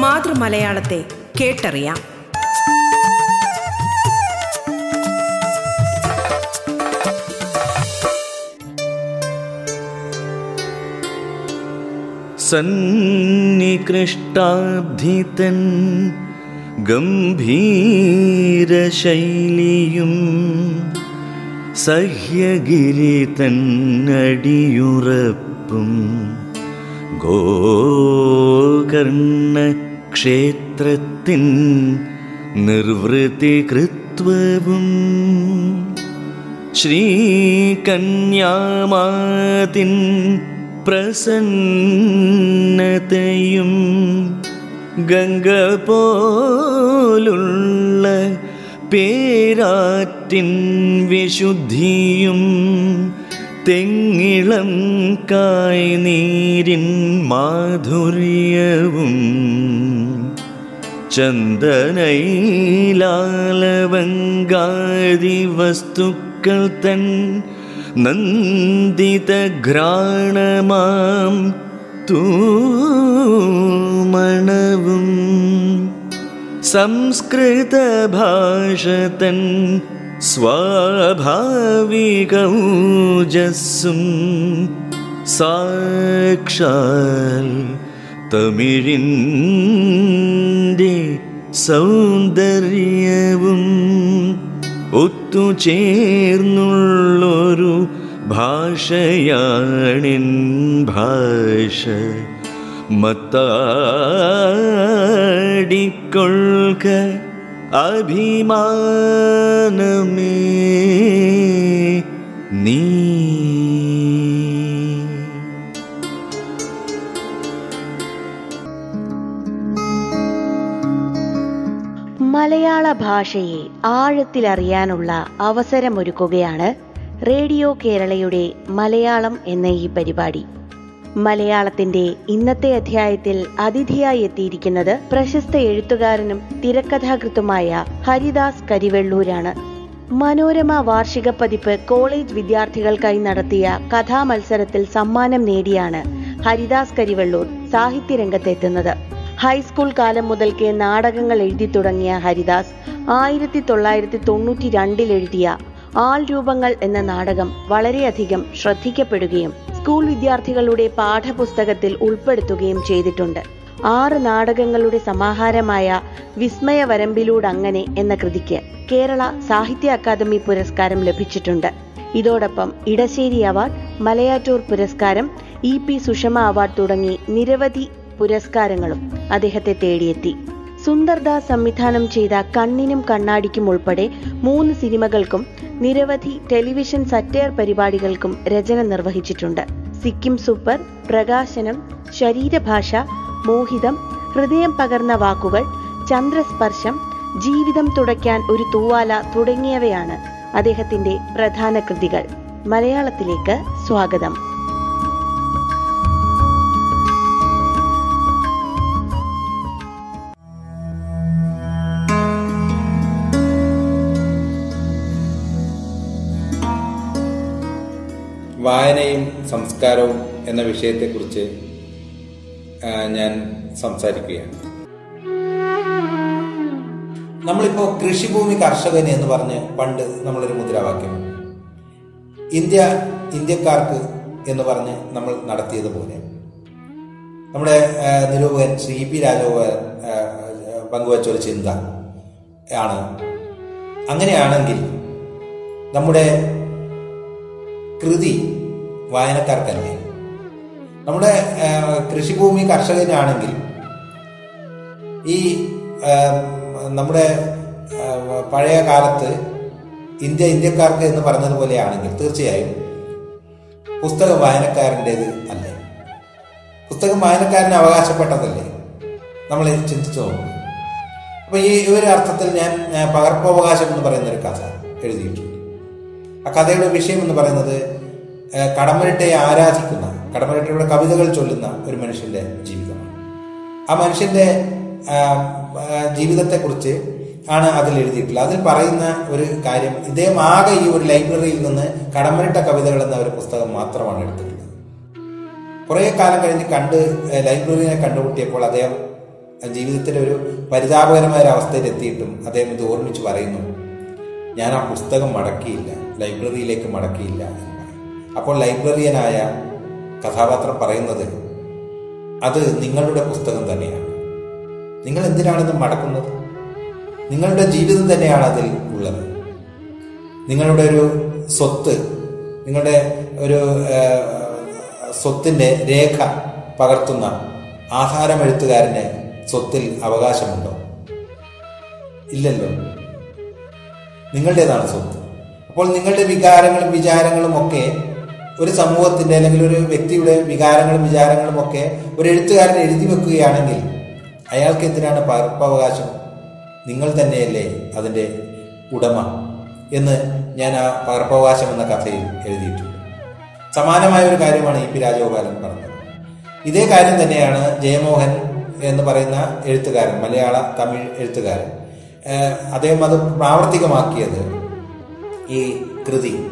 മാതൃമലയാളത്തെ കേട്ടറിയാം. സന്നികൃഷ്ടാബ്ധിതൻ ഗംഭീരശൈലിയും സഹ്യഗിരി തന്നടിയുറപ്പും ഗോകർണ ക്ഷേത്രത്തിൻ നിർവൃത്തി കൃത്വവും ശ്രീകന്യാമാതിൻ പ്രസന്നതയും ഗംഗ പോലുള്ള പേരാറ്റിൻ വിശുദ്ധിയും തെങ്ങിളം കായ് നീരിൻ മാധുര്യവും ചന്ദനൈലാലവങ്കാരി വസ്തുക്കൾ തൻ നന്ദിതഘ്രാണമാം തൂമണവും സംസ്കൃത ഭാഷ തൻ സ്വാഭാവികൗജസ്സും സാക്ഷാൽ തമിഴിന്റെ സൗന്ദര്യവും ഒത്തുചേർന്നുള്ളൊരു ഭാഷയാണിൻ ഭാഷ. മത്താടിക്കൊള്ളുക അഭിമാനമേ നീ മലയാള ഭാഷയെ ആഴത്തിലറിയാനുള്ള അവസരമൊരുക്കുകയാണ് റേഡിയോ കേരളയുടെ മലയാളം എന്ന ഈ പരിപാടി. മലയാളത്തിന്റെ ഇന്നത്തെ അധ്യായത്തിൽ അതിഥിയായി എത്തിയിരിക്കുന്നത് പ്രശസ്ത എഴുത്തുകാരനും തിരക്കഥാകൃത്തുമായ ഹരിദാസ് കരിവെള്ളൂരാണ്. മനോരമ വാർഷിക പതിപ്പ് കോളേജ് വിദ്യാർത്ഥികൾക്കായി നടത്തിയ കഥാമത്സരത്തിൽ സമ്മാനം നേടിയാണ് ഹരിദാസ് കരിവെള്ളൂർ സാഹിത്യരംഗത്തെത്തുന്നത്. ഹൈസ്കൂൾ കാലം മുതൽക്കേ നാടകങ്ങൾ എഴുതി തുടങ്ങിയ ഹരിദാസ് ആയിരത്തി തൊള്ളായിരത്തി തൊണ്ണൂറ്റി രണ്ടിൽ എഴുതിയ ആൾ രൂപങ്ങൾ എന്ന നാടകം വളരെയധികം ശ്രദ്ധിക്കപ്പെടുകയും സ്കൂൾ വിദ്യാർത്ഥികളുടെ പാഠപുസ്തകത്തിൽ ഉൾപ്പെടുത്തുകയും ചെയ്തിട്ടുണ്ട്. ആറ് നാടകങ്ങളുടെ സമാഹാരമായ വിസ്മയ വരമ്പിലൂടങ്ങനെ എന്ന കൃതിക്ക് കേരള സാഹിത്യ അക്കാദമി പുരസ്കാരം ലഭിച്ചിട്ടുണ്ട്. ഇതോടൊപ്പം ഇടശ്ശേരി അവാർഡ് മലയാറ്റൂർ പുരസ്കാരം ഇ പി സുഷമ അവാർഡ് തുടങ്ങി നിരവധി പുരസ്കാരങ്ങളും അദ്ദേഹത്തെ തേടിയെത്തി. സുന്ദർദാസ് സംവിധാനം ചെയ്ത കണ്ണിനും കണ്ണാടിക്കും ഉൾപ്പെടെ മൂന്ന് സിനിമകൾക്കും നിരവധി ടെലിവിഷൻ സറ്റയർ പരിപാടികൾക്കും രചന നിർവഹിച്ചിട്ടുണ്ട്. സിക്കിം സൂപ്പർ പ്രകാശനം ശരീരഭാഷ മോഹിതം ഹൃദയം പകർന്ന വാക്കുകൾ ചന്ദ്രസ്പർശം ജീവിതം തുടയ്ക്കാൻ ഒരു തൂവാല തുടങ്ങിയവയാണ് അദ്ദേഹത്തിന്റെ പ്രധാന കൃതികൾ. മലയാളത്തിലേക്ക് സ്വാഗതം. വായനയും സംസ്കാരവും എന്ന വിഷയത്തെക്കുറിച്ച് കുറിച്ച് ഞാൻ സംസാരിക്കുകയാണ്. നമ്മളിപ്പോ കൃഷിഭൂമി കർഷകന് എന്ന് പറഞ്ഞ് പണ്ട് നമ്മളൊരു മുദ്രാവാക്യം. ഇന്ത്യ ഇന്ത്യക്കാർക്ക് എന്ന് പറഞ്ഞ് നമ്മൾ നടത്തിയതുപോലെ നമ്മുടെ നിരൂപകൻ ശ്രീ പി രാജഗോപാൽ പങ്കുവച്ച ഒരു ചിന്ത ആണ്. അങ്ങനെയാണെങ്കിൽ നമ്മുടെ കൃതി വായനക്കാർക്കല്ലേ? നമ്മുടെ കൃഷിഭൂമി കർഷകനാണെങ്കിൽ ഈ നമ്മുടെ പഴയ കാലത്ത് ഇന്ത്യ ഇന്ത്യക്കാർക്ക് എന്ന് പറഞ്ഞതുപോലെയാണെങ്കിൽ തീർച്ചയായും പുസ്തകം വായനക്കാരന്റെത് അല്ലേ? പുസ്തകം വായനക്കാരന് അവകാശപ്പെട്ടതല്ലേ? നമ്മൾ ചിന്തിച്ചു? നോക്കും അപ്പം ഈ ഒരു അർത്ഥത്തിൽ ഞാൻ പകർപ്പവകാശം എന്ന് പറയുന്ന ഒരു കഥ എഴുതിയിട്ടുണ്ട്. ആ കഥയുടെ വിഷയം എന്ന് പറയുന്നത് കടമരട്ടയെ ആരാധിക്കുന്ന കടമ്മനിട്ടയുടെ കവിതകൾ ചൊല്ലുന്ന ഒരു മനുഷ്യന്റെ ജീവിതമാണ്. ആ മനുഷ്യന്റെ ജീവിതത്തെ കുറിച്ച് ജീവിതത്തെക്കുറിച്ച് ആണ് അതിൽ എഴുതിയിട്ടുള്ളത്. അതിൽ പറയുന്ന ഒരു കാര്യം ഇദ്ദേഹം ആകെ ഈ ഒരു ലൈബ്രറിയിൽ നിന്ന് കടമ്മനിട്ട കവിതകൾ എന്ന ഒരു പുസ്തകം മാത്രമാണ് എടുത്തിട്ടുള്ളത്. കുറേ കാലം കഴിഞ്ഞ് കണ്ട് ലൈബ്രറിനെ കണ്ടുമുട്ടിയപ്പോൾ അദ്ദേഹം ജീവിതത്തിലെ ഒരു പരിതാപകരമായ ഒരു അവസ്ഥയിൽ എത്തിയിട്ടും അദ്ദേഹം ഇത് ഓർമ്മിച്ച് പറയുന്നു ഞാൻ ആ പുസ്തകം മടക്കിയില്ല. ലൈബ്രറിയിലേക്ക് മടക്കിയില്ല അപ്പോൾ ലൈബ്രറിയനായ കഥാപാത്രം പറയുന്നത് അത് നിങ്ങളുടെ പുസ്തകം തന്നെയാണ്. നിങ്ങൾ എന്തിനാണിത് മടക്കുന്നത്? നിങ്ങളുടെ ജീവിതം തന്നെയാണ് അതിൽ ഉള്ളത്. നിങ്ങളുടെ ഒരു സ്വത്ത് നിങ്ങളുടെ ഒരു സ്വത്തിന്റെ രേഖ പകർത്തുന്ന ആഹാരമെഴുത്തുകാരന് സ്വത്തിൽ അവകാശമുണ്ടോ? ഇല്ലല്ലോ. നിങ്ങളുടേതാണ് സ്വത്ത്. അപ്പോൾ നിങ്ങളുടെ വികാരങ്ങളും വിചാരങ്ങളും ഒക്കെ ഒരു സമൂഹത്തിന്റെ അല്ലെങ്കിൽ ഒരു വ്യക്തിയുടെ വികാരങ്ങളും വിചാരങ്ങളും ഒക്കെ ഒരു എഴുത്തുകാരൻ എഴുതി വെക്കുകയാണെങ്കിൽ അയാൾക്ക് എന്തിനാണ് പകർപ്പവകാശം നിങ്ങൾ തന്നെയല്ലേ അതിന്റെ ഉടമ എന്ന് ഞാൻ ആ പകർപ്പവകാശം എന്ന കഥയിൽ എഴുതിയിട്ടുണ്ട്. സമാനമായ ഒരു കാര്യമാണ് ഇ പി രാജഗോപാലൻ പറഞ്ഞത്. ഇതേ കാര്യം തന്നെയാണ് ജയമോഹൻ എന്ന് പറയുന്ന എഴുത്തുകാരൻ മലയാള തമിഴ് എഴുത്തുകാരൻ. അദ്ദേഹം അത് പ്രാവർത്തികമാക്കിയത് ഈ കൃതി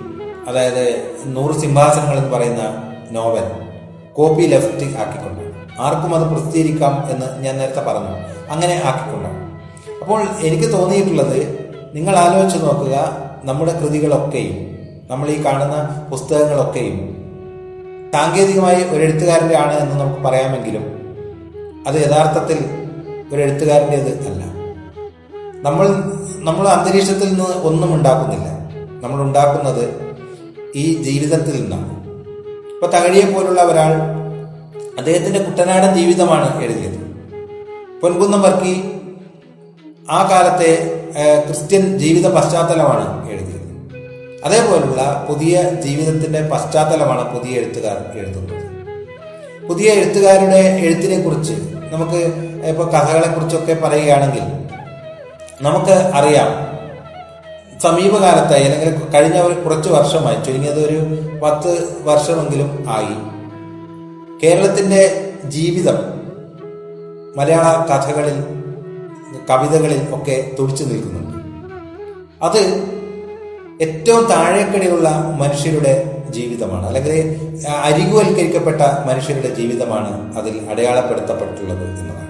അതായത് നൂറ് സിംഹാസനങ്ങൾ എന്ന് പറയുന്ന നോവൽ കോപ്പി ലെഫ്റ്റ് ആക്കിക്കൊണ്ട്. ആർക്കും അത് പ്രസിദ്ധീകരിക്കാം എന്ന് ഞാൻ നേരത്തെ പറഞ്ഞു. അങ്ങനെ ആക്കിക്കൊണ്ട്. അപ്പോൾ എനിക്ക് തോന്നിയിട്ടുള്ളത് നിങ്ങൾ ആലോചിച്ച് നോക്കുക നമ്മുടെ കൃതികളൊക്കെയും നമ്മൾ ഈ കാണുന്ന പുസ്തകങ്ങളൊക്കെയും സാങ്കേതികമായി ഒരു എഴുത്തുകാരന്റെ ആണ് എന്ന് നമുക്ക് പറയാമെങ്കിലും അത് യഥാർത്ഥത്തിൽ ഒരു എഴുത്തുകാരന്റേത് അല്ല. നമ്മൾ നമ്മൾ അന്തരീക്ഷത്തിൽ നിന്ന് ഒന്നും ഉണ്ടാക്കുന്നില്ല. നമ്മൾ ഉണ്ടാക്കുന്നത് ഈ ജീവിതത്തിൽ നിന്നാണ്. ഇപ്പൊ തകഴിയെ പോലുള്ള ഒരാൾ അദ്ദേഹത്തിന്റെ കുട്ടനാടൻ ജീവിതമാണ് എഴുതിയത്. പൊൻകുന്നം വർക്കി ആ കാലത്തെ ക്രിസ്ത്യൻ ജീവിത പശ്ചാത്തലമാണ് എഴുതിയത്. അതേപോലുള്ള പുതിയ ജീവിതത്തിന്റെ പശ്ചാത്തലമാണ് പുതിയ എഴുത്തുകാർ എഴുതുന്നത്. പുതിയ എഴുത്തുകാരുടെ എഴുത്തിനെ കുറിച്ച് നമുക്ക് ഇപ്പോൾ കഥകളെ കുറിച്ചൊക്കെ പറയുകയാണെങ്കിൽ നമുക്ക് അറിയാം സമീപകാലത്തായി അല്ലെങ്കിൽ കഴിഞ്ഞ ഒരു കുറച്ച് വർഷമായി ചുരുങ്ങിയത് ഒരു പത്ത് വർഷമെങ്കിലും ആയി. കേരളത്തിന്റെ ജീവിതം മലയാള കഥകളിൽ കവിതകളിൽ ഒക്കെ തുടിച്ചു നിൽക്കുന്നുണ്ട്. അത് ഏറ്റവും താഴേക്കടിയുള്ള മനുഷ്യരുടെ ജീവിതമാണ്. അല്ലെങ്കിൽ അരികുവൽക്കരിക്കപ്പെട്ട മനുഷ്യരുടെ ജീവിതമാണ് അതിൽ അടയാളപ്പെടുത്തപ്പെട്ടുള്ളത് എന്നതാണ്.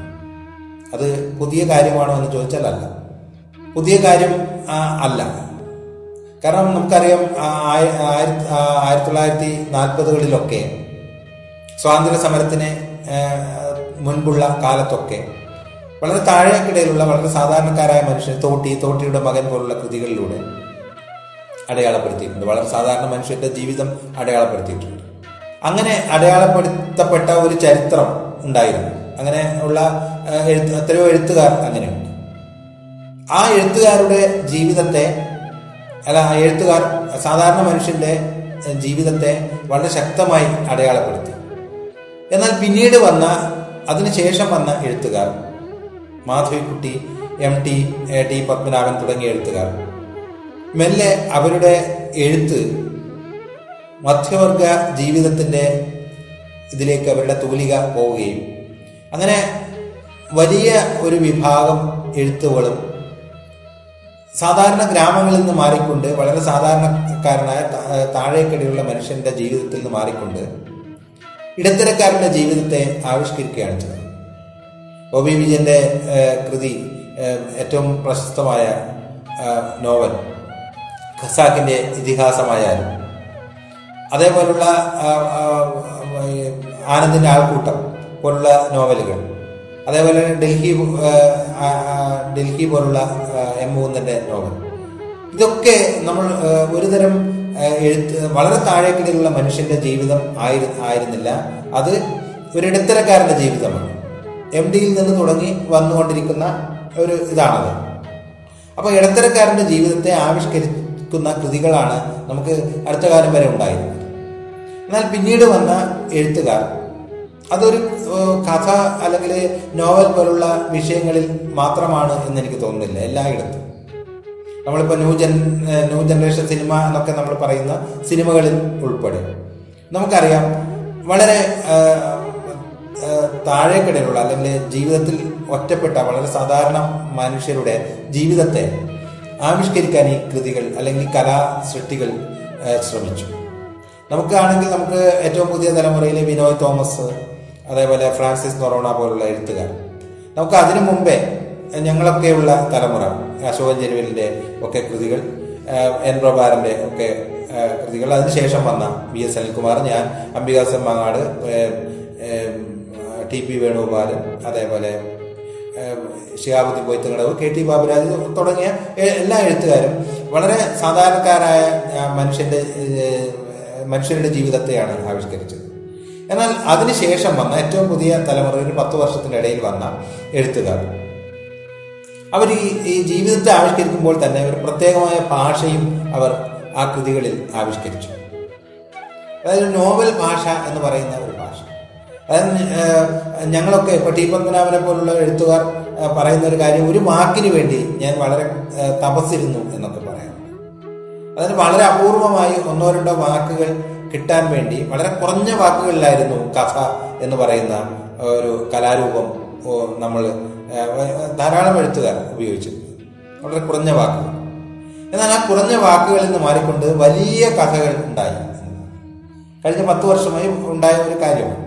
അത് പുതിയ കാര്യമാണോ എന്ന് ചോദിച്ചാൽ അല്ല പുതിയ കാര്യം അല്ല. കാരണം നമുക്കറിയാം ആയിരത്തി തൊള്ളായിരത്തി നാൽപ്പതുകളിലൊക്കെ സ്വാതന്ത്ര്യ സമരത്തിന് മുൻപുള്ള കാലത്തൊക്കെ വളരെ താഴേക്കിടയിലുള്ള വളരെ സാധാരണക്കാരായ മനുഷ്യർ തോട്ടി തോട്ടിയുടെ മകൻ പോലുള്ള കൃതികളിലൂടെ അടയാളപ്പെടുത്തിയിട്ടുണ്ട്. വളരെ സാധാരണ മനുഷ്യന്റെ ജീവിതം അടയാളപ്പെടുത്തിയിട്ടുണ്ട്. അങ്ങനെ അടയാളപ്പെടുത്തപ്പെട്ട ഒരു ചരിത്രം ഉണ്ടായിരുന്നു. അങ്ങനെ ഉള്ള എഴുത്ത് എത്രയോ എഴുത്തുകാർ അങ്ങനെയുണ്ട്. ആ എഴുത്തുകാരുടെ ജീവിതത്തെ അല്ല ആ എഴുത്തുകാർ സാധാരണ മനുഷ്യന്റെ ജീവിതത്തെ വളരെ ശക്തമായി അടയാളപ്പെടുത്തി. എന്നാൽ പിന്നീട് വന്ന അതിനുശേഷം വന്ന എഴുത്തുകാർ മാധവിക്കുട്ടി എം ടി എ ടി പത്മനാഭൻ തുടങ്ങിയ എഴുത്തുകാർ മെല്ലെ അവരുടെ എഴുത്ത് മധ്യവർഗ ജീവിതത്തിന്റെ ഇതിലേക്ക് അവരുടെ തൂലിക പോവുകയും അങ്ങനെ വലിയ ഒരു വിഭാഗം എഴുത്തുകളും സാധാരണ ഗ്രാമങ്ങളിൽ നിന്ന് മാറിക്കൊണ്ട് വളരെ സാധാരണക്കാരനായ താഴേക്കടിയുള്ള മനുഷ്യന്റെ ജീവിതത്തിൽ നിന്ന് മാറിക്കൊണ്ട് ഇടത്തരക്കാരന്റെ ജീവിതത്തെ ആവിഷ്കരിക്കുകയാണ് ചെയ്തത്. ഒ ബി വിജയന്റെ കൃതി ഏറ്റവും പ്രശസ്തമായ നോവൽ ഖസാക്കിന്റെ ഇതിഹാസമായാലും അതേപോലുള്ള ആനന്ദിന്റെ ആൾക്കൂട്ടം പോലുള്ള നോവലുകൾ അതേപോലെ ഡൽഹി ഡൽഹി പോലുള്ള എം മൂന്നിന്റെ നോവൽ ഇതൊക്കെ നമ്മൾ ഒരുതരം എഴുത്ത് വളരെ താഴേക്കിടയിലുള്ള മനുഷ്യന്റെ ജീവിതം ആയിരു ആയിരുന്നില്ല. അത് ഒരു ഇടത്തരക്കാരന്റെ ജീവിതമാണ് എം ഡിയിൽ നിന്ന് തുടങ്ങി വന്നുകൊണ്ടിരിക്കുന്ന ഒരു ഇതാണത്. അപ്പോൾ ഇടത്തരക്കാരന്റെ ജീവിതത്തെ ആവിഷ്കരിക്കുന്ന കൃതികളാണ് നമുക്ക് അടുത്ത കാലം വരെ ഉണ്ടായിരുന്നത്. എന്നാൽ പിന്നീട് വന്ന എഴുത്തുകാർ അതൊരു കഥ അല്ലെങ്കിൽ നോവൽ പോലുള്ള വിഷയങ്ങളിൽ മാത്രമാണ് എന്ന് എനിക്ക് തോന്നുന്നില്ല എല്ലായിടത്തും. നമ്മളിപ്പോൾ new gen new generation cinema എന്നൊക്കെ നമ്മൾ പറയുന്ന സിനിമകളിൽ ഉൾപ്പെടെ. നമുക്കറിയാം വളരെ താഴേക്കിടയിലുള്ള അല്ലെങ്കിൽ ജീവിതത്തിൽ ഒറ്റപ്പെട്ട വളരെ സാധാരണ മനുഷ്യരുടെ ജീവിതത്തെ ആവിഷ്കരിക്കാൻ ഈ കൃതികൾ അല്ലെങ്കിൽ കലാ സൃഷ്ടികൾ ശ്രമിച്ചു. നമുക്കാണെങ്കിൽ നമുക്ക് ഏറ്റവും പുതിയ തലമുറയിലെ വിനോയ് തോമസ് അതേപോലെ ഫ്രാൻസിസ് നൊറോണ പോലുള്ള എഴുത്തുകാർ. നമുക്ക് അതിനു മുമ്പേ ഞങ്ങളൊക്കെയുള്ള തലമുറ അശോകൻ ജനുവലിന്റെ ഒക്കെ കൃതികൾ എൻ പ്രഭാരന്റെ ഒക്കെ കൃതികൾ. അതിനുശേഷം വന്ന വി എസ് അനിൽകുമാർ ഞാൻ അംബികാസൻ മാങ്ങാട് ടി പി വേണുഗോപാലൻ അതേപോലെ ശിഹാബുദ്ദീൻ കൊയ്ത്തുകടവ് കെ ടി ബാബുരാജ് തുടങ്ങിയ എല്ലാ എഴുത്തുകാരും വളരെ സാധാരണക്കാരായ മനുഷ്യന്റെ മനുഷ്യരുടെ ജീവിതത്തെയാണ് ആവിഷ്കരിച്ചത്. എന്നാൽ അതിനുശേഷം വന്ന ഏറ്റവും പുതിയ തലമുറ ഒരു പത്ത് വർഷത്തിനിടയിൽ വന്ന എഴുത്തുകാർ. അവർ ഈ ഈ ജീവിതത്തെ ആവിഷ്കരിക്കുമ്പോൾ തന്നെ ഒരു പ്രത്യേകമായ ഭാഷയും അവർ ആ കൃതികളിൽ ആവിഷ്കരിച്ചു. അതായത് നോവൽ ഭാഷ എന്ന് പറയുന്ന ഒരു ഭാഷ. അതായത് ഞങ്ങളൊക്കെ ഇപ്പൊ ടി പത്മനാഭനെ പോലുള്ള എഴുത്തുകാർ പറയുന്ന ഒരു കാര്യം ഒരു വാക്കിന് വേണ്ടി ഞാൻ വളരെ തപസ്സിരുന്നു എന്നൊക്കെ പറയാം അതിന് വളരെ അപൂർവമായി ഒന്നോ രണ്ടോ വാക്കുകൾ കിട്ടാൻ വേണ്ടി വളരെ കുറഞ്ഞ വാക്കുകളിലായിരുന്നു കഥ എന്ന് പറയുന്ന ഒരു കലാരൂപം നമ്മൾ ധാരാളം എഴുത്തുകാർ ഉപയോഗിച്ചിരുന്നത്. വളരെ കുറഞ്ഞ വാക്കുകൾ. എന്നാൽ ആ കുറഞ്ഞ വാക്കുകളിൽ നിന്ന് മാറിക്കൊണ്ട് വലിയ കഥകൾ ഉണ്ടായി. കഴിഞ്ഞ പത്ത് വർഷമായി ഉണ്ടായ ഒരു കാര്യമാണ്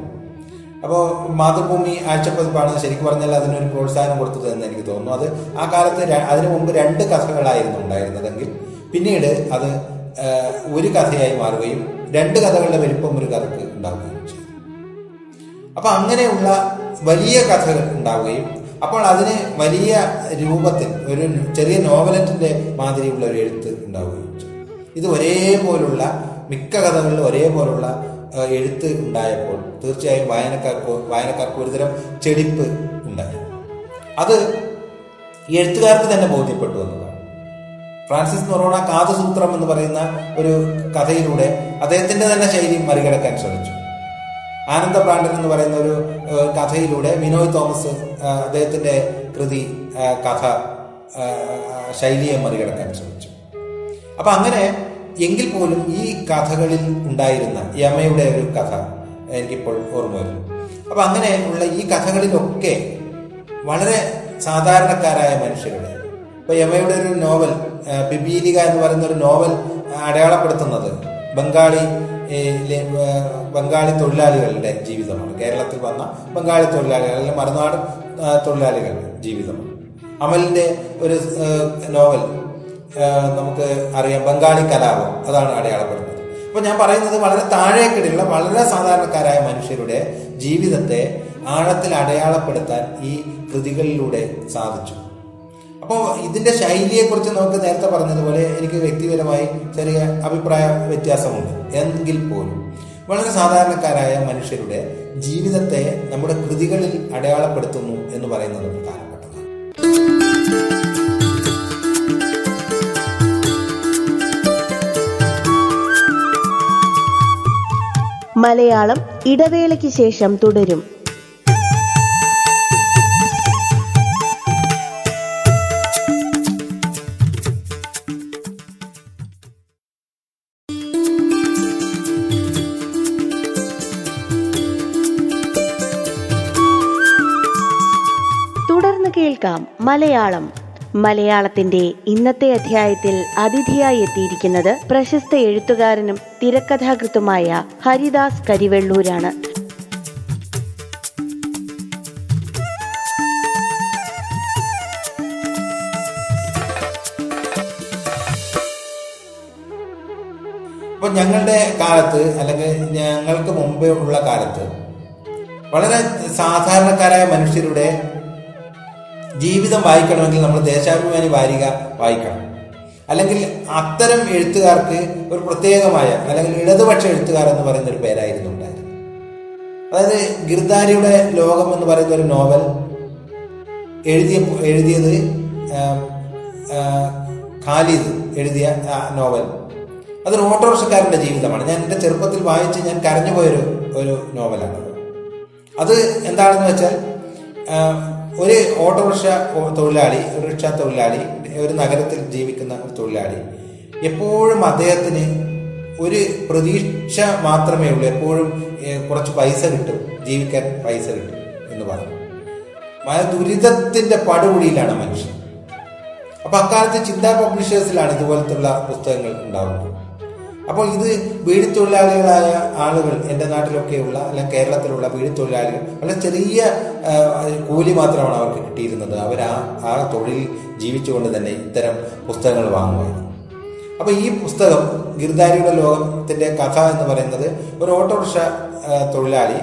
അപ്പോൾ മാതൃഭൂമി ആഴ്ചപ്പതിപ്പാണ് ശരിക്കും പറഞ്ഞാൽ അതിനൊരു പ്രോത്സാഹനം കൊടുത്തത് എന്ന് എനിക്ക് തോന്നുന്നു. അത് ആ കാലത്ത് അതിനു മുമ്പ് രണ്ട് കഥകളായിരുന്നു ഉണ്ടായിരുന്നതെങ്കിൽ പിന്നീട് അത് ഒരു കഥയായി മാറുകയും രണ്ട് കഥകളുടെ വലിപ്പം ഒരു കഥക്ക് ഉണ്ടാവുകയും ചെയ്തു. അപ്പൊ അങ്ങനെയുള്ള വലിയ കഥകൾ ഉണ്ടാവുകയും അപ്പോൾ അതിന് വലിയ രൂപത്തിൽ ഒരു ചെറിയ നോവലറ്റിന്റെ മാതിരിയുള്ള ഒരു എഴുത്ത് ഉണ്ടാവുകയും ചെയ്തു. ഇത് ഒരേപോലുള്ള മിക്ക കഥകളിലും ഒരേപോലുള്ള എഴുത്ത് ഉണ്ടായപ്പോൾ തീർച്ചയായും വായനക്കാർക്ക് വായനക്കാർക്ക് ഒരുതരം ചെടിപ്പ് ഉണ്ടായി. അത് എഴുത്തുകാർക്ക് തന്നെ ബോധ്യപ്പെട്ടു എന്നതാണ് ഫ്രാൻസിസ് നൊറോണ കാതുസൂത്രം എന്ന് പറയുന്ന ഒരു കഥയിലൂടെ അദ്ദേഹത്തിന്റെ തന്നെ ശൈലി മറികടക്കാൻ ശ്രമിച്ചു. ആനന്ദ ബ്രാൻഡൻ എന്ന് പറയുന്ന ഒരു കഥയിലൂടെ വിനോയ് തോമസ് അദ്ദേഹത്തിന്റെ കൃതി കഥ ശൈലിയെ മറികടക്കാൻ ശ്രമിച്ചു. അപ്പൊ അങ്ങനെ എങ്കിൽ പോലും ഈ കഥകളിൽ ഉണ്ടായിരുന്ന യമയുടെ ഒരു കഥ എനിക്കിപ്പോൾ ഓർമ്മ വരുന്നു. അപ്പൊ അങ്ങനെ ഉള്ള ഈ കഥകളിലൊക്കെ വളരെ സാധാരണക്കാരായ മനുഷ്യരുടെ ഇപ്പൊ യമയുടെ ഒരു നോവൽ ബിബീലിക എന്ന് പറയുന്ന ഒരു നോവൽ അടയാളപ്പെടുത്തുന്നത് ബംഗാളി ബംഗാളി തൊഴിലാളികളുടെ ജീവിതമാണ്. കേരളത്തിൽ വന്ന ബംഗാളി തൊഴിലാളികൾ അല്ലെങ്കിൽ മറുനാട് തൊഴിലാളികളുടെ ജീവിതമാണ്. അമലിന്റെ ഒരു നോവൽ നമുക്ക് അറിയാം. ബംഗാളി കലാപം അതാണ് അടയാളപ്പെടുന്നത്. അപ്പൊ ഞാൻ പറയുന്നത് വളരെ താഴേക്കിടയുള്ള വളരെ സാധാരണക്കാരായ മനുഷ്യരുടെ ജീവിതത്തെ ആഴത്തിൽ അടയാളപ്പെടുത്താൻ ഈ കൃതികളിലൂടെ സാധിച്ചു. അപ്പോൾ ഇതിന്റെ ശൈലിയെക്കുറിച്ച് നമുക്ക് നേരത്തെ പറഞ്ഞതുപോലെ എനിക്ക് വ്യക്തിപരമായി ചെറിയ അഭിപ്രായ വ്യത്യാസമുണ്ട്. എങ്കിൽ പോലും വളരെ സാധാരണക്കാരായ മനുഷ്യരുടെ ജീവിതത്തെ നമ്മുടെ കൃതികളിൽ അടയാളപ്പെടുത്തുന്നു എന്ന് പറയുന്നത് പ്രധാനപ്പെട്ടതാണ്. മലയാളം ഇടവേളയ്ക്ക് ശേഷം തുടരും. മലയാളം. മലയാളത്തിന്റെ ഇന്നത്തെ അധ്യായത്തിൽ അതിഥിയായി എത്തിയിരിക്കുന്നത് പ്രശസ്ത എഴുത്തുകാരനും തിരക്കഥാകൃത്തുമായ ഹരിദാസ് കരിവെള്ളൂരാണ്. അപ്പൊ ഞങ്ങളുടെ കാലത്ത് അല്ലെങ്കിൽ ഞങ്ങൾക്ക് മുമ്പേ ഉള്ള കാലത്ത് വളരെ സാധാരണക്കാരായ മനുഷ്യരുടെ ജീവിതം വായിക്കണമെങ്കിൽ നമ്മൾ ദേശാഭിമാനി വാരിക വായിക്കണം. അല്ലെങ്കിൽ അത്തരം എഴുത്തുകാർക്ക് ഒരു പ്രത്യേകമായ അല്ലെങ്കിൽ ഇടതുപക്ഷ എഴുത്തുകാർ എന്ന് പറയുന്ന ഒരു പേരായിരുന്നു ഉണ്ടായിരുന്നത് അതായത് ഗിർദാരിയുടെ ലോകം എന്ന് പറയുന്ന ഒരു നോവൽ എഴുതിയ എഴുതിയത് ഖാലിദ് എഴുതിയ നോവൽ. അതൊരു ഓട്ടോറിക്ഷക്കാരന്റെ ജീവിതമാണ്. ഞാൻ എന്റെ ചെറുപ്പത്തിൽ വായിച്ച് ഞാൻ കരഞ്ഞുപോയൊരു ഒരു നോവലാണ് അത് എന്താണെന്ന് വെച്ചാൽ ഒരു ഓട്ടോറിക്ഷ തൊഴിലാളി ഒരു റിക്ഷ തൊഴിലാളി ഒരു നഗരത്തിൽ ജീവിക്കുന്ന ഒരു തൊഴിലാളി. എപ്പോഴും അദ്ദേഹത്തിന് ഒരു പ്രതീക്ഷ മാത്രമേ ഉള്ളൂ. എപ്പോഴും കുറച്ച് പൈസ കിട്ടും. ജീവിക്കാൻ പൈസ കിട്ടും എന്ന് പറഞ്ഞു. ദുരിതത്തിന്റെ പടുകുടിയിലാണ് മനുഷ്യൻ. അപ്പൊ അക്കാലത്ത് ചിന്താ പബ്ലിഷേഴ്സിലാണ് ഇതുപോലത്തുള്ള പുസ്തകങ്ങൾ ഉണ്ടാവുന്നത്. അപ്പോൾ ഇത് വീടിത്തൊഴിലാളികളായ ആളുകൾ എന്റെ നാട്ടിലൊക്കെയുള്ള അല്ലെങ്കിൽ കേരളത്തിലുള്ള വീടിത്തൊഴിലാളികൾ വളരെ ചെറിയ കൂലി മാത്രമാണ് അവർക്ക് കിട്ടിയിരുന്നത്. അവർ ആ ആ തൊഴിൽ ജീവിച്ചുകൊണ്ട് തന്നെ ഇത്തരം പുസ്തകങ്ങൾ വാങ്ങുമായിരുന്നു. അപ്പോൾ ഈ പുസ്തകം ഗിർദാരിയുടെ ലോകത്തിന്റെ കഥ എന്ന് പറയുന്നത് ഒരു ഓട്ടോറിക്ഷ തൊഴിലാളി.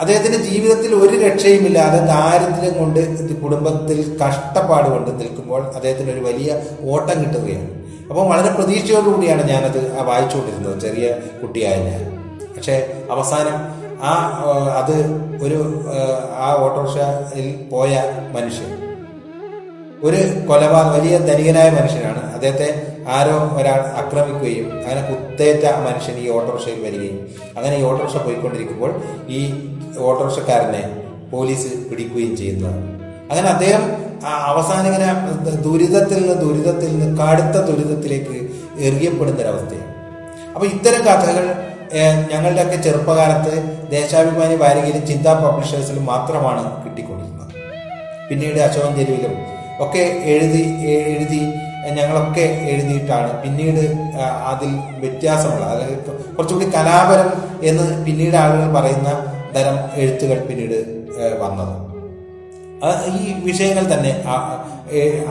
അദ്ദേഹത്തിന്റെ ജീവിതത്തിൽ ഒരു രക്ഷയുമില്ലാതെ ദാരിദ്ര്യം കൊണ്ട് കുടുംബത്തിൽ കഷ്ടപ്പാട് കൊണ്ട് നിൽക്കുമ്പോൾ അദ്ദേഹത്തിന് ഒരു വലിയ ഓട്ടം കിട്ടുകയാണ്. അപ്പോൾ വളരെ പ്രതീക്ഷയോടുകൂടിയാണ് ഞാനത് വായിച്ചുകൊണ്ടിരുന്നത്. ചെറിയ കുട്ടിയായ ഞാൻ. പക്ഷേ അവസാനം ആ അത് ഒരു ആ, ഓട്ടോറിക്ഷയിൽ പോയ മനുഷ്യൻ ഒരു കൊലപാതക വലിയ ധനികനായ മനുഷ്യനാണ്. അദ്ദേഹത്തെ ആരോ ഒരാൾ ആക്രമിക്കുകയും അങ്ങനെ കുത്തേറ്റ ആ മനുഷ്യൻ ഈ ഓട്ടോറിക്ഷയിൽ വരികയും അങ്ങനെ ഈ ഓട്ടോറിക്ഷ പോയിക്കൊണ്ടിരിക്കുമ്പോൾ ഈ ഓട്ടോറിക്ഷക്കാരനെ പോലീസ് പിടിക്കുകയും ചെയ്യുന്നതാണ്. അങ്ങനെ അദ്ദേഹം അവസാനം ഇങ്ങനെ ദുരിതത്തിൽ നിന്ന് ദുരിതത്തിൽ നിന്ന് കടുത്ത ദുരിതത്തിലേക്ക് എറിയപ്പെടുന്ന ഒരവസ്ഥയാണ് അപ്പൊ ഇത്തരം കഥകൾ ഞങ്ങളുടെയൊക്കെ ചെറുപ്പകാലത്ത് ദേശാഭിമാനി വാരികയിലും ചിന്ത പബ്ലിഷേഴ്സിലും മാത്രമാണ് കിട്ടിക്കൊണ്ടിരുന്നത്. പിന്നീട് അശോകൻ തെരുവിലും ഒക്കെ എഴുതി എഴുതി ഞങ്ങളൊക്കെ എഴുതിയിട്ടാണ് പിന്നീട് അതിൽ വ്യത്യാസമുള്ള അതായത് കുറച്ചുകൂടി കലാപരം എന്ന് പിന്നീട് ആളുകൾ പറയുന്ന തരം എഴുത്തുകൾ പിന്നീട് വന്നത്. ഈ വിഷയങ്ങൾ തന്നെ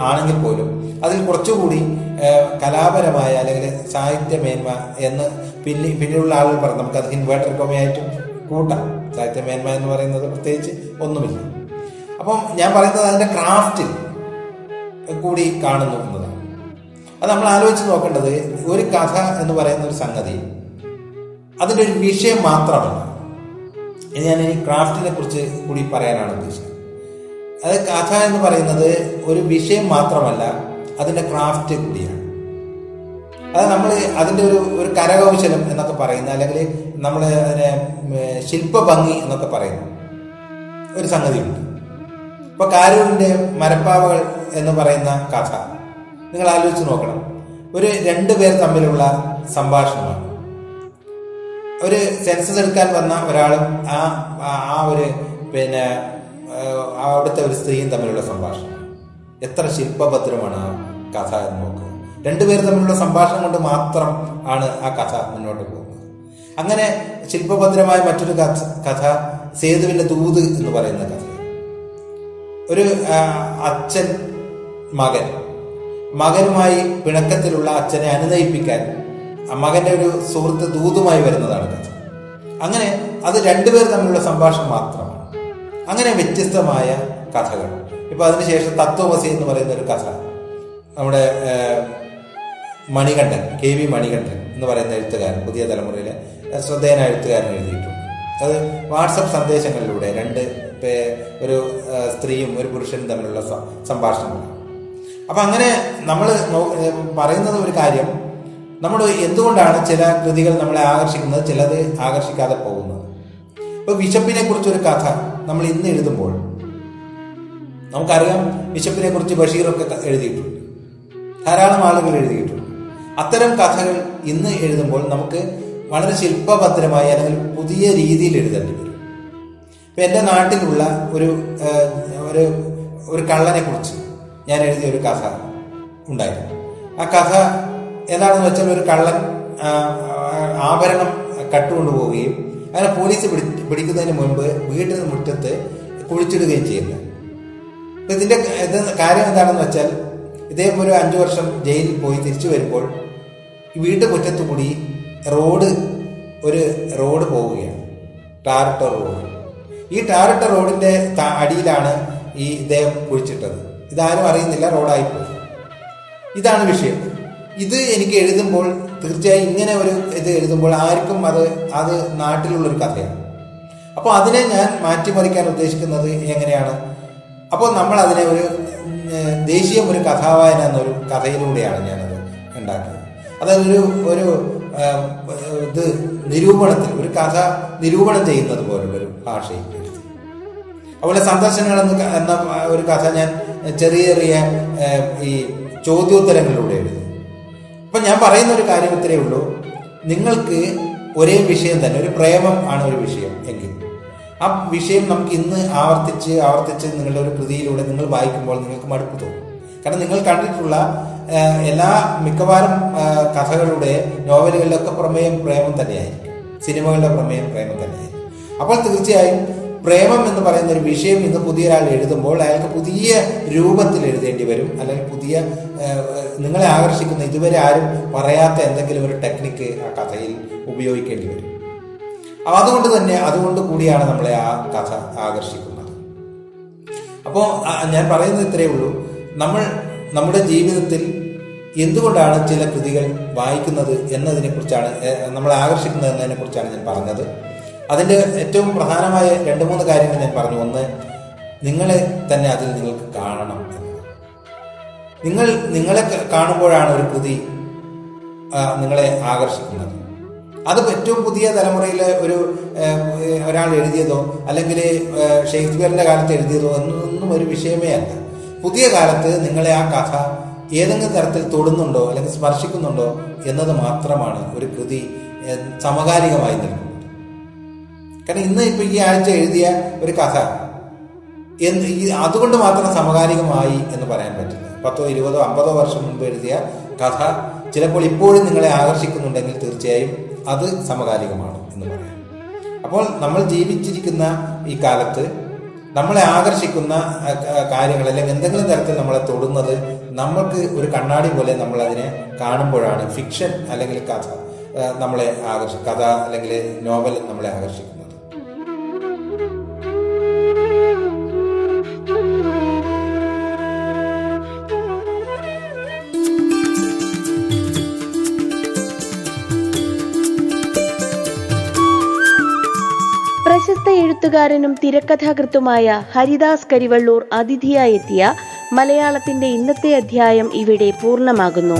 ആണെങ്കിൽ പോലും അതിൽ കുറച്ചുകൂടി കലാപരമായ അല്ലെങ്കിൽ സാഹിത്യ മേന്മ എന്ന് പിന്നെ പിന്നീടുള്ള ആളുകൾ പറഞ്ഞു നമുക്കത് ഇൻവേർട്ടർ കോമയായിട്ടും കൂട്ടാം. സാഹിത്യ മേന്മ എന്ന് പറയുന്നത് പ്രത്യേകിച്ച് ഒന്നുമില്ല. അപ്പം ഞാൻ പറയുന്നത് അതിന്റെ ക്രാഫ്റ്റിൽ കൂടി കാണുന്നു എന്നതാണ്. അത് നമ്മൾ ആലോചിച്ച് നോക്കേണ്ടത് ഒരു കഥ എന്ന് പറയുന്ന ഒരു സംഗതി അതിന്റെ ഒരു വിഷയം മാത്രമല്ല ഞാൻ ഈ ക്രാഫ്റ്റിനെ കുറിച്ച് കൂടി പറയാനാണ് ഉദ്ദേശിച്ചത് അത് കഥ എന്ന് പറയുന്നത് ഒരു വിഷയം മാത്രമല്ല അതിന്റെ ക്രാഫ്റ്റ് കൂടിയാണ്. അത് നമ്മൾ അതിന്റെ ഒരു ഒരു കരകൗശലം എന്നൊക്കെ പറയുന്ന അല്ലെങ്കിൽ നമ്മൾ അതിനെ ശില്പഭംഗി എന്നൊക്കെ പറയുന്നു ഒരു സംഗതിയുണ്ട്. ഇപ്പൊ കാരൂരിന്റെ മരപ്പാവകൾ എന്ന് പറയുന്ന കഥ നിങ്ങൾ ആലോചിച്ച് നോക്കണം. ഒരു രണ്ടു പേർ തമ്മിലുള്ള സംഭാഷണമാണ്. ഒരു സെൻസസ് എടുക്കാൻ വന്ന ഒരാളും ആ ആ- ഒരു പിന്നെ അവിടുത്തെ ഒരു സ്ത്രീയും തമ്മിലുള്ള സംഭാഷണം. എത്ര ശില്പഭദ്രമാണ് ആ കഥ എന്ന് നോക്കുക രണ്ടുപേരും തമ്മിലുള്ള സംഭാഷണം കൊണ്ട് മാത്രം ആണ് ആ കഥ മുന്നോട്ട് പോകുന്നത്. അങ്ങനെ ശില്പഭദ്രമായ മറ്റൊരു കഥ കഥ സേതുവിന്റെ ദൂത് എന്ന് പറയുന്ന കഥ. ഒരു അച്ഛൻ മകൻ. മകനുമായി പിണക്കത്തിലുള്ള അച്ഛനെ അനുനയിപ്പിക്കാൻ മകന്റെ ഒരു സുഹൃത്ത് ദൂതുമായി വരുന്നതാണ് കഥ. അങ്ങനെ അത് രണ്ടുപേർ തമ്മിലുള്ള സംഭാഷണം മാത്രമാണ് അങ്ങനെ വ്യത്യസ്തമായ കഥകൾ. ഇപ്പൊ അതിനുശേഷം തത്വമസി എന്ന് പറയുന്ന ഒരു കഥ. നമ്മുടെ മണികണ്ഠൻ കെ വി മണികണ്ഠൻ എന്ന് പറയുന്ന എഴുത്തുകാരൻ പുതിയ തലമുറയിലെ ശ്രദ്ധേയനായ എഴുത്തുകാരൻ എഴുതിയിട്ടുണ്ട്. അത് വാട്സപ്പ് സന്ദേശങ്ങളിലൂടെ രണ്ട് ഒരു സ്ത്രീയും ഒരു പുരുഷനും തമ്മിലുള്ള സംഭാഷണമാണ് അപ്പൊ അങ്ങനെ നമ്മൾ പറയുന്നത് ഒരു കാര്യം നമ്മൾ എന്തുകൊണ്ടാണ് ചില കൃതികൾ നമ്മളെ ആകർഷിക്കുന്നത് ചിലത് ആകർഷിക്കാതെ പോകുന്നത്? ഇപ്പൊ വിശപ്പിനെ കുറിച്ചൊരു കഥ നമ്മൾ ഇന്ന് എഴുതുമ്പോൾ നമുക്കറിയാം വിശപ്പിനെ കുറിച്ച് ബഷീറൊക്കെ എഴുതിയിട്ടുണ്ട്. ധാരാളം ആളുകൾ എഴുതിയിട്ടുണ്ട്. അത്തരം കഥകൾ ഇന്ന് എഴുതുമ്പോൾ നമുക്ക് വളരെ ശില്പഭദ്രമായി അല്ലെങ്കിൽ പുതിയ രീതിയിൽ എഴുതേണ്ടി വരും. ഇപ്പൊ എന്റെ നാട്ടിലുള്ള ഒരു ഒരു ഒരു കള്ളനെ കുറിച്ച് ഞാൻ എഴുതിയ ഒരു കഥ ഉണ്ടായിരുന്നു. ആ കഥ എന്താണെന്ന് വെച്ചാൽ ഒരു കള്ളൻ ആഭരണം കട്ടുകൊണ്ടു പോവുകയും അങ്ങനെ പോലീസ് പിടി പിടിക്കുന്നതിന് മുൻപ് വീട്ടിന് മുറ്റത്ത് കുഴിച്ചിടുകയും ചെയ്യുന്നു. അപ്പൊ ഇതിന്റെ ഇത് കാര്യം എന്താണെന്ന് വെച്ചാൽ ഇതേപോലെ അഞ്ചു വർഷം ജയിലിൽ പോയി തിരിച്ചു വരുമ്പോൾ വീട്ടു മുറ്റത്തു കൂടി റോഡ് ഒരു റോഡ് പോവുകയാണ്. ടാറിട്ട റോഡ്. ഈ ടാറിട്ട റോഡിന്റെ അടിയിലാണ് ഈ ഇദ്ദേഹം കുഴിച്ചിട്ടത്. ഇതാരും അറിയുന്നില്ല റോഡായിപ്പോയി ഇതാണ് വിഷയം. ഇത് എനിക്ക് എഴുതുമ്പോൾ തീർച്ചയായും ഇങ്ങനെ ഒരു ഇത് എഴുതുമ്പോൾ ആർക്കും അത് അത് നാട്ടിലുള്ളൊരു കഥയാണ്. അപ്പോൾ അതിനെ ഞാൻ മാറ്റിമറിക്കാൻ ഉദ്ദേശിക്കുന്നത് എങ്ങനെയാണ്? അപ്പോൾ നമ്മൾ അതിനെ ഒരു ദേശീയം ഒരു കഥാവായന എന്നൊരു കഥയിലൂടെയാണ് ഞാനത് ഉണ്ടാക്കിയത്. അതൊരു ഒരു ഇത് നിരൂപണത്തിൽ ഒരു കഥ നിരൂപണം ചെയ്യുന്നത് പോലുള്ളൊരു ഭാഷയിൽ അതുപോലെ സന്ദർശനങ്ങൾ എന്ന ഒരു കഥ ഞാൻ ചെറിയ ചെറിയ ഈ ചോദ്യോത്തരങ്ങളിലൂടെ എഴുതി. അപ്പൊ ഞാൻ പറയുന്ന ഒരു കാര്യം ഇത്രയേ ഉള്ളൂ. നിങ്ങൾക്ക് ഒരേ വിഷയം തന്നെ ഒരു പ്രേമം ആണ് ഒരു വിഷയം എങ്കിൽ. ആ വിഷയം നമുക്ക് ഇന്ന് ആവർത്തിച്ച് ആവർത്തിച്ച് നിങ്ങളുടെ ഒരു കൃതിയിലൂടെ നിങ്ങൾ വായിക്കുമ്പോൾ നിങ്ങൾക്ക് മടുപ്പ് തോന്നും. കാരണം നിങ്ങൾ കണ്ടിട്ടുള്ള എല്ലാ മിക്കവാറും കഥകളുടെ നോവലുകളിലൊക്കെ പ്രമേയം പ്രേമം തന്നെയായിരിക്കും. സിനിമകളുടെ പ്രമേയം പ്രേമം തന്നെയായിരിക്കും. അപ്പോൾ തീർച്ചയായും പ്രേമം എന്ന് പറയുന്ന ഒരു വിഷയം ഇന്ന് പുതിയ ഒരാൾ എഴുതുമ്പോൾ അയാൾക്ക് പുതിയ രൂപത്തിൽ എഴുതേണ്ടി വരും. അല്ലെങ്കിൽ പുതിയ നിങ്ങളെ ആകർഷിക്കുന്ന ഇതുവരെ ആരും പറയാത്ത എന്തെങ്കിലും ഒരു ടെക്നിക്ക് ആ കഥയിൽ ഉപയോഗിക്കേണ്ടി വരും. അതുകൊണ്ട് തന്നെ അതുകൊണ്ട് കൂടിയാണ് നമ്മളെ ആ കഥ ആകർഷിക്കുന്നത്. അപ്പോൾ ഞാൻ പറയുന്നത് ഇത്രയേ ഉള്ളൂ. നമ്മൾ നമ്മുടെ ജീവിതത്തിൽ എന്തുകൊണ്ടാണ് ചില കൃതികൾ വായിക്കുന്നത് എന്നതിനെക്കുറിച്ചാണ് നമ്മളെ ആകർഷിക്കുന്നത് എന്നതിനെക്കുറിച്ചാണ് ഞാൻ പറഞ്ഞത്. അതിന്റെ ഏറ്റവും പ്രധാനമായ രണ്ട് മൂന്ന് കാര്യങ്ങൾ ഞാൻ പറഞ്ഞു. ഒന്ന് നിങ്ങളെ തന്നെ അതിൽ നിങ്ങൾക്ക് കാണണം നിങ്ങൾ നിങ്ങളെ കാണുമ്പോഴാണ് ഒരു ആ, നിങ്ങളെ ആകർഷിക്കുന്നത്. അത് ഏറ്റവും പുതിയ തലമുറയിലെ ഒരു ഒരാൾ എഴുതിയതോ അല്ലെങ്കിൽ ഷേക്സ്പിയറിന്റെ കാലത്ത് എഴുതിയതോ എന്നൊന്നും ഒരു വിഷയമേ അല്ല. പുതിയ കാലത്ത് നിങ്ങളെ ആ കഥ ഏതെങ്കിലും തരത്തിൽ തൊടുന്നുണ്ടോ അല്ലെങ്കിൽ സ്പർശിക്കുന്നുണ്ടോ എന്നത് മാത്രമാണ് ഒരു കൃതി സമകാലികമായി നിൽക്കുന്നത് കാരണം ഇന്ന് ഇപ്പൊ ഈ ആഴ്ച എഴുതിയ ഒരു കഥ എന്ന് ഈ അതുകൊണ്ട് മാത്രം സമകാലികമായി എന്ന് പറയാൻ പറ്റില്ല. പത്തോ ഇരുപതോ അമ്പതോ വർഷം മുമ്പ് എഴുതിയ കഥ ചിലപ്പോൾ ഇപ്പോഴും നിങ്ങളെ ആകർഷിക്കുന്നുണ്ടെങ്കിൽ തീർച്ചയായും അത് സമകാലികമാണ് എന്ന് പറയാം. അപ്പോൾ നമ്മൾ ജീവിച്ചിരിക്കുന്ന ഈ കാലത്ത് നമ്മളെ ആകർഷിക്കുന്ന കാര്യങ്ങൾ അല്ലെങ്കിൽ എന്തെങ്കിലും തരത്തിൽ നമ്മളെ തൊടുന്നത് നമ്മൾക്ക് ഒരു കണ്ണാടി പോലെ നമ്മൾ അതിനെ കാണുമ്പോഴാണ് ഫിക്ഷൻ അല്ലെങ്കിൽ കഥ നമ്മളെ ആകർഷി കഥ അല്ലെങ്കിൽ നോവൽ നമ്മളെ ആകർഷിക്കുന്നത്. എഴുത്തുകാരനും തിരക്കഥാകൃത്തുമായ ഹരിദാസ് കരിവള്ളൂർ അതിഥിയായെത്തിയ മലയാളത്തിന്റെ ഇന്നത്തെ അധ്യായം ഇവിടെ പൂർണമാകുന്നു.